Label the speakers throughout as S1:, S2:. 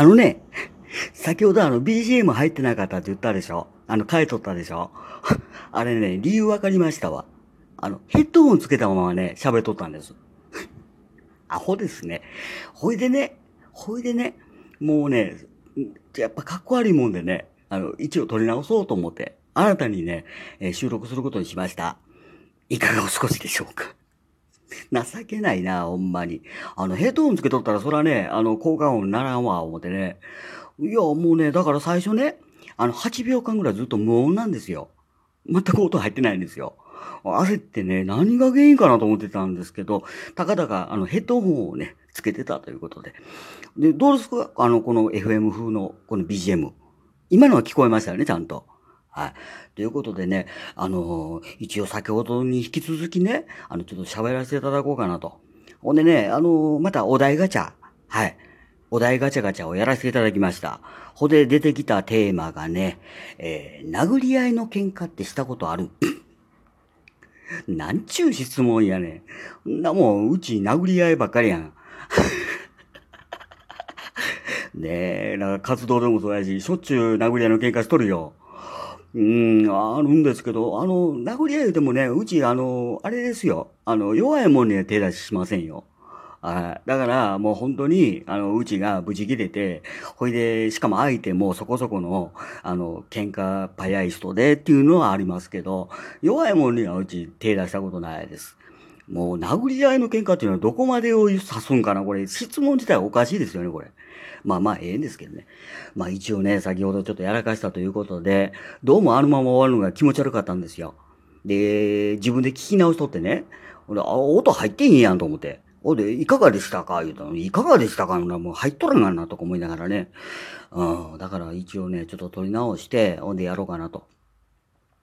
S1: あのね、先ほどあの BGM 入ってなかったって言ったでしょ？あの、変えとったでしょ？あれね、理由わかりましたわ。あの、ヘッドホンつけたままね、喋っとったんです。アホですね。ほいでね、ほいでね、もうね、やっぱかっこ悪いもんでね、あの、一応撮り直そうと思って、新たにね、えー、収録することにしました。いかがお過ごしでしょうか？情けないな、ほんまに。あの、ヘッドホンつけとったら、そらね、あの、効果音ならんわ、思ってね。いや、もうね、だから最初ね、あの、8秒間ぐらいずっと無音なんですよ。全く音入ってないんですよ。焦ってね、何が原因かなと思ってたんですけど、たかだか、あの、ヘッドホンをね、つけてたということで。で、どうですか？あの、この FM 風の、この BGM。今のは聞こえましたよね、ちゃんと。はい。ということでね、あのー、一応先ほどに引き続きね、あの、ちょっと喋らせていただこうかなと。ほんでね、あのー、またお題ガチャ。はい。お題ガチャガチャをやらせていただきました。ほで出てきたテーマがね、えー、殴り合いの喧嘩ってしたことある なんちゅう質問やねん。なもん、うち殴り合いばっかりやん。ねえ、なんか活動でもそうやし、しょっちゅう殴り合いの喧嘩しとるよ。うん、あるんですけど、あの、殴り合いでもね、うち、あの、あれですよ。あの、弱いもんには手出ししませんよ。はいだから、もう本当に、あの、うちが無事切れて、ほいで、しかも相手もそこそこの、あの、喧嘩早い人でっていうのはありますけど、弱いもんにはうち手出したことないです。もう、殴り合いの喧嘩っていうのはどこまでを指すんかなこれ、質問自体おかしいですよね、これ。まあまあ、ええんですけどね。まあ一応ね、先ほどちょっとやらかしたということで、どうもあのまま終わるのが気持ち悪かったんですよ。で、自分で聞き直しとってね、俺、あ、音入ってんやんと思って。おで、いかがでしたか？言うたのいかがでしたか？のなもう入っとるんがなとか思いながらね。うん、だから一応ね、ちょっと撮り直して、ほんでやろうかなと。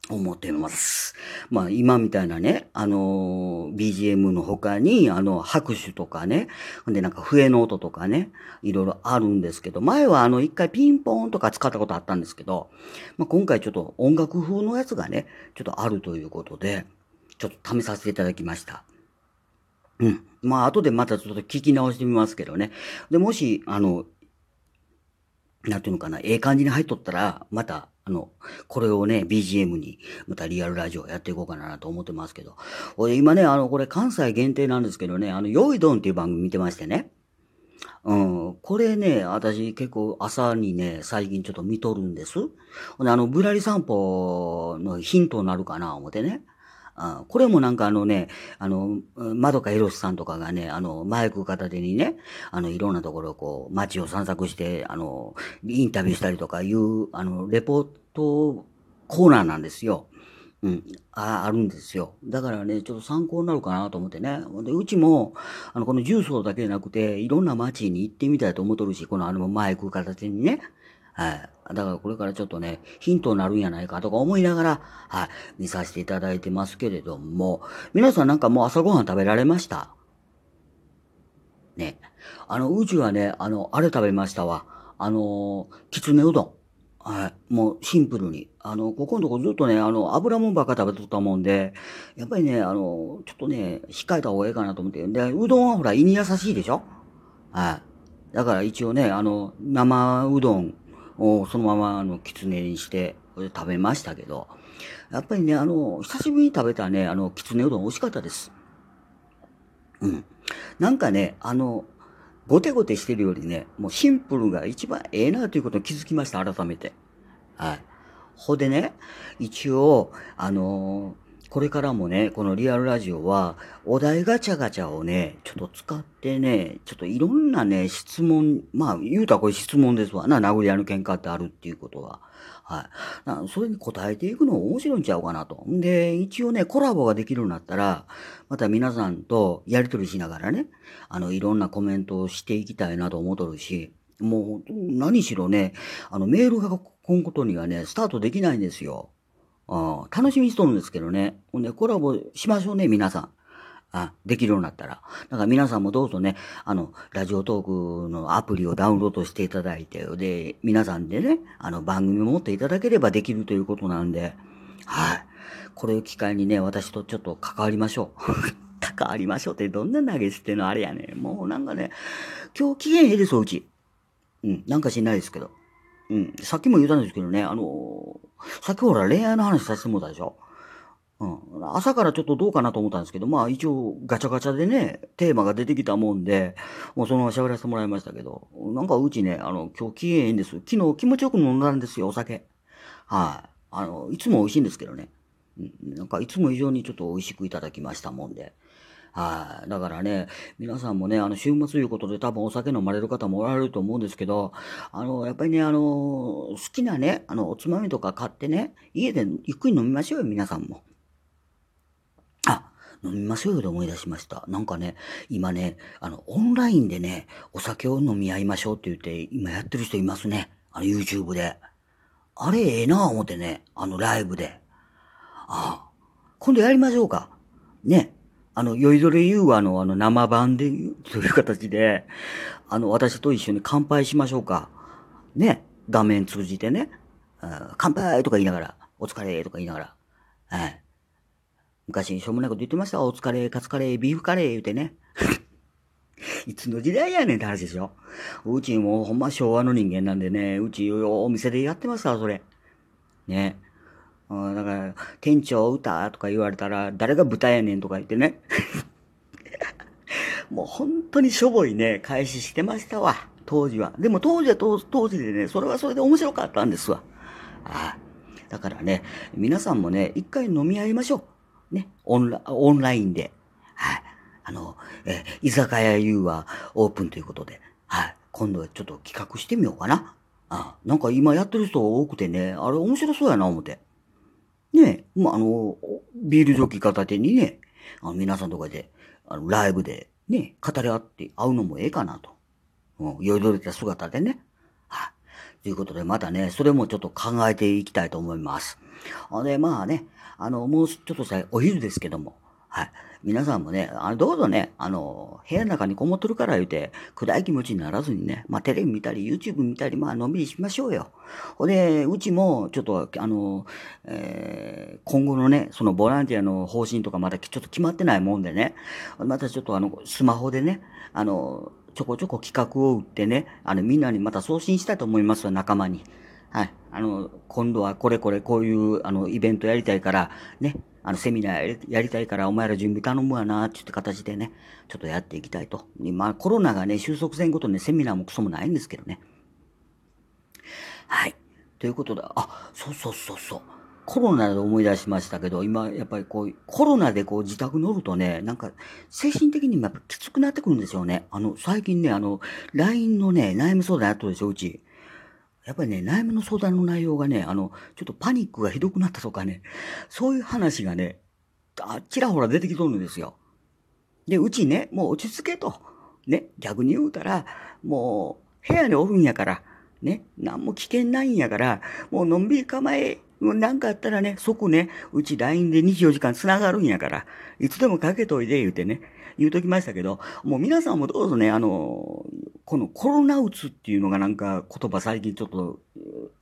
S1: 思ってます。まあ今みたいなね、あの、BGM の他に、あの、拍手とかね、でなんか笛の音とかね、いろいろあるんですけど、前はあの一回ピンポーンとか使ったことあったんですけど、まあ今回ちょっと音楽風のやつがね、ちょっとあるということで、ちょっと試させていただきました。うん。まあ後でまたちょっと聞き直してみますけどね。で、もし、あの、なんていうのかな、ええ感じに入っとったら、また、あの、これをね、BGM に、またリアルラジオやっていこうかなと思ってますけど。俺今ね、あの、これ関西限定なんですけどね、あの、よいどんっていう番組見てましてね。うん、これね、私結構朝にね、最近ちょっと見とるんです。ほんで、あの、ぶらり散歩のヒントになるかな、思ってね。あこれもなんかあのね、あの、まどかひろしさんとかがね、あの、マイク片手にね、あの、いろんなところをこう、街を散策して、あの、インタビューしたりとかいう、あの、レポートコーナーなんですよ。うん、ああるんですよ。だからね、ちょっと参考になるかなと思ってね。でうちも、あの、この重曹だけじゃなくて、いろんな街に行ってみたいと思っとるし、このあのマイク片手にね。はい。だからこれからちょっとね、ヒントになるんやないかとか思いながら、はい、見させていただいてますけれども、皆さんなんかもう朝ごはん食べられました？ね。あの、うちはね、あの、あれ食べましたわ。あの、きつねうどん。はい。もうシンプルに。あの、ここのとこずっとね、あの、油もんばっか食べとったもんで、やっぱりね、あの、ちょっとね、控えた方がいいかなと思って。で、うどんはほら胃に優しいでしょ？はい。だから一応ね、あの、生うどんそのままあの、きつねにして、食べましたけど、やっぱりね、あの、久しぶりに食べたね、あの、きつねうどん美味しかったです。うん。なんかね、あの、ごてごてしてるよりね、もうシンプルが一番ええなということに気づきました、改めて。はい。ほでね、一応、あのーこれからもね、このリアルラジオは、お題ガチャガチャをね、ちょっと使ってね、ちょっといろんなね、質問、まあ、言うたらこれ質問ですわな、殴り合いの喧嘩ってあるっていうことは。はい。それに答えていくの面白いんちゃうかなと。んで、一応ね、コラボができるようになったら、また皆さんとやりとりしながらね、あの、いろんなコメントをしていきたいなと思っとるし、もう、何しろね、あの、メールが来んことにはね、スタートできないんですよ。あ楽しみにしとるんですけどね。ほんで、コラボしましょうね、皆さん。あ、できるようになったら。だから皆さんもどうぞね、あの、ラジオトークのアプリをダウンロードしていただいて、で、皆さんでね、あの、番組を持っていただければできるということなんで、はい。これを機会にね、私とちょっと関わりましょう。関わりましょうってどんな投げ捨てのあれやねもうなんかね、今日機嫌ええです、うち。うん、なんか知んないですけど。うん、さっきも言ったんですけどね、あのーさっきほら恋愛の話させてもらったでしょ？うん。朝からちょっとどうかなと思ったんですけど、まあ一応ガチャガチャでね、テーマが出てきたもんで、もうそのまま喋らせてもらいましたけど、なんかうちね、あの、今日機嫌いいんです。昨日気持ちよく飲んだんですよ、お酒。はい。あの、いつも美味しいんですけどね。うん、なんかいつも以上にちょっと美味しくいただきましたもんで。はい。だからね、皆さんもね、あの、週末ということで多分お酒飲まれる方もおられると思うんですけど、あの、やっぱりね、あの、好きなね、あの、おつまみとか買ってね、家でゆっくり飲みましょうよ、皆さんも。あ、飲みましょうよで思い出しました。なんかね、今ね、あの、オンラインでね、お酒を飲み合いましょうって言って、今やってる人いますね。あの、YouTube で。あれ、ええなぁ思ってね、あの、ライブで。ああ、今度やりましょうか。ね。あの、酔いどれユーアのあの、生版で言う、という形で、あの、私と一緒に乾杯しましょうか。ね。画面通じてね。乾杯とか言いながら、お疲れとか言いながら。はい。昔、しょうもないこと言ってました。お疲れ、カツカレー、ビーフカレー言うてね。いつの時代やねんって話でしょ。うちもほんま昭和の人間なんでね、うちお店でやってました、それ。ね。うんだから、店長歌とか言われたら、誰が豚やねんとか言ってね。もう本当にしょぼいね、返ししてましたわ、当時は。でも当時は当時でね、それはそれで面白かったんですわ。ああだからね、皆さんもね、一回飲み合いましょう。ね、オンラオンラインで。はい。あの、え居酒屋 U はオープンということで、はい。今度はちょっと企画してみようかな。ああなんか今やってる人多くてね、あれ面白そうやな、思って。まあ、あの、ビールジョッキ片手にね、あの皆さんとかで、あの、ライブでね、語り合って会うのもええかなと。うん、酔いどれた姿でね。はい。ということで、またね、それもちょっと考えていきたいと思います。ほんで、まあね、あの、もうちょっとしたお昼ですけども、はい。皆さんもね、あの、どうぞね、あの、部屋の中にこもっとるから言うて、暗い気持ちにならずにね、まあ、テレビ見たり、YouTube 見たり、まあ、のんびりしましょうよ。ほで、うちも、ちょっと、あの、えー今後のね、そのボランティアの方針とかまだちょっと決まってないもんでね、またちょっとあの、スマホでね、あの、ちょこちょこ企画を打ってね、あの、みんなにまた送信したいと思いますよ、仲間に。はい。あの、今度はこれこれこういう、あの、イベントやりたいから、ね、あの、セミナーやりたいから、お前ら準備頼むわな、ってって形でね、ちょっとやっていきたいと。まあ、コロナがね、収束せんことね、セミナーもクソもないんですけどね。はい。ということで、あ、そうそうそうそう。コロナで思い出しましたけど、今、やっぱりこう、コロナでこう自宅乗るとね、なんか、精神的にもやっぱきつくなってくるんですよね。あの、最近ね、あの、LINE のね、悩み相談やっとるでしょ、うち。やっぱりね、悩みの相談の内容がね、あの、ちょっとパニックがひどくなったとかね、そういう話がね、あちらほら出てきとるんですよ。で、うちね、もう落ち着けと。ね、逆に言うたら、もう、部屋におるんやから、ね、なんも危険ないんやから、もうのんびり構え、もうなんかあったらね、即ね、うち LINE で24時間繋がるんやから、いつでもかけといて言うてね、言うときましたけど、もう皆さんもどうぞね、あの、このコロナうつっていうのがなんか言葉最近ちょっと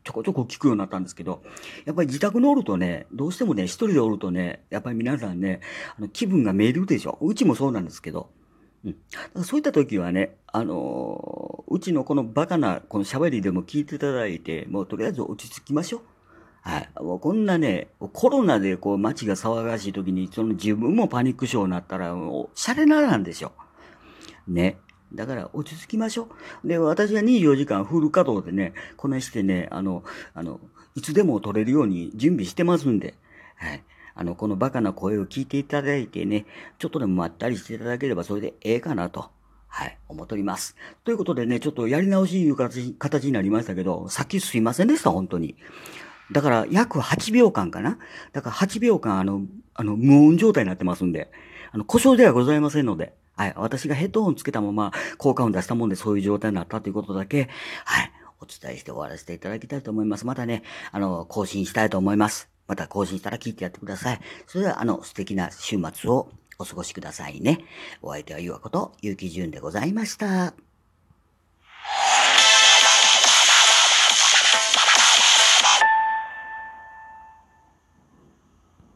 S1: ちょこちょこ聞くようになったんですけど、やっぱり自宅におるとね、どうしてもね、一人でおるとね、やっぱり皆さんね、あの気分がめるでしょ。うちもそうなんですけど、うん。だからそういった時はね、あのーうちのこのバカなこの喋りでも聞いていただいて、もうとりあえず落ち着きましょう。はい。もうこんなね、コロナでこう街が騒がしい時に、その自分もパニック症になったら、もう、シャレならんでしょ。ね。だから落ち着きましょう。で、私は24時間フル稼働でね、こなしてね、あの、あの、いつでも撮れるように準備してますんで、はい。あの、このバカな声を聞いていただいてね、ちょっとでもまったりしていただければそれでええかなと。はい、思っております。ということでね、ちょっとやり直しいう形形になりましたけど、さっきすいませんでした、本当に。だから、約8秒間かなだから8秒間、あの、あの、無音状態になってますんで、あの、故障ではございませんので、はい、私がヘッドホンつけたまま効果音出したもんでそういう状態になったということだけ、はい、お伝えして終わらせていただきたいと思います。またね、あの、更新したいと思います。また更新したら聞いてやってください。それでは、あの、素敵な週末をお過ごしくださいね。お相手はゆわこと、ゆうきじゅんでございました。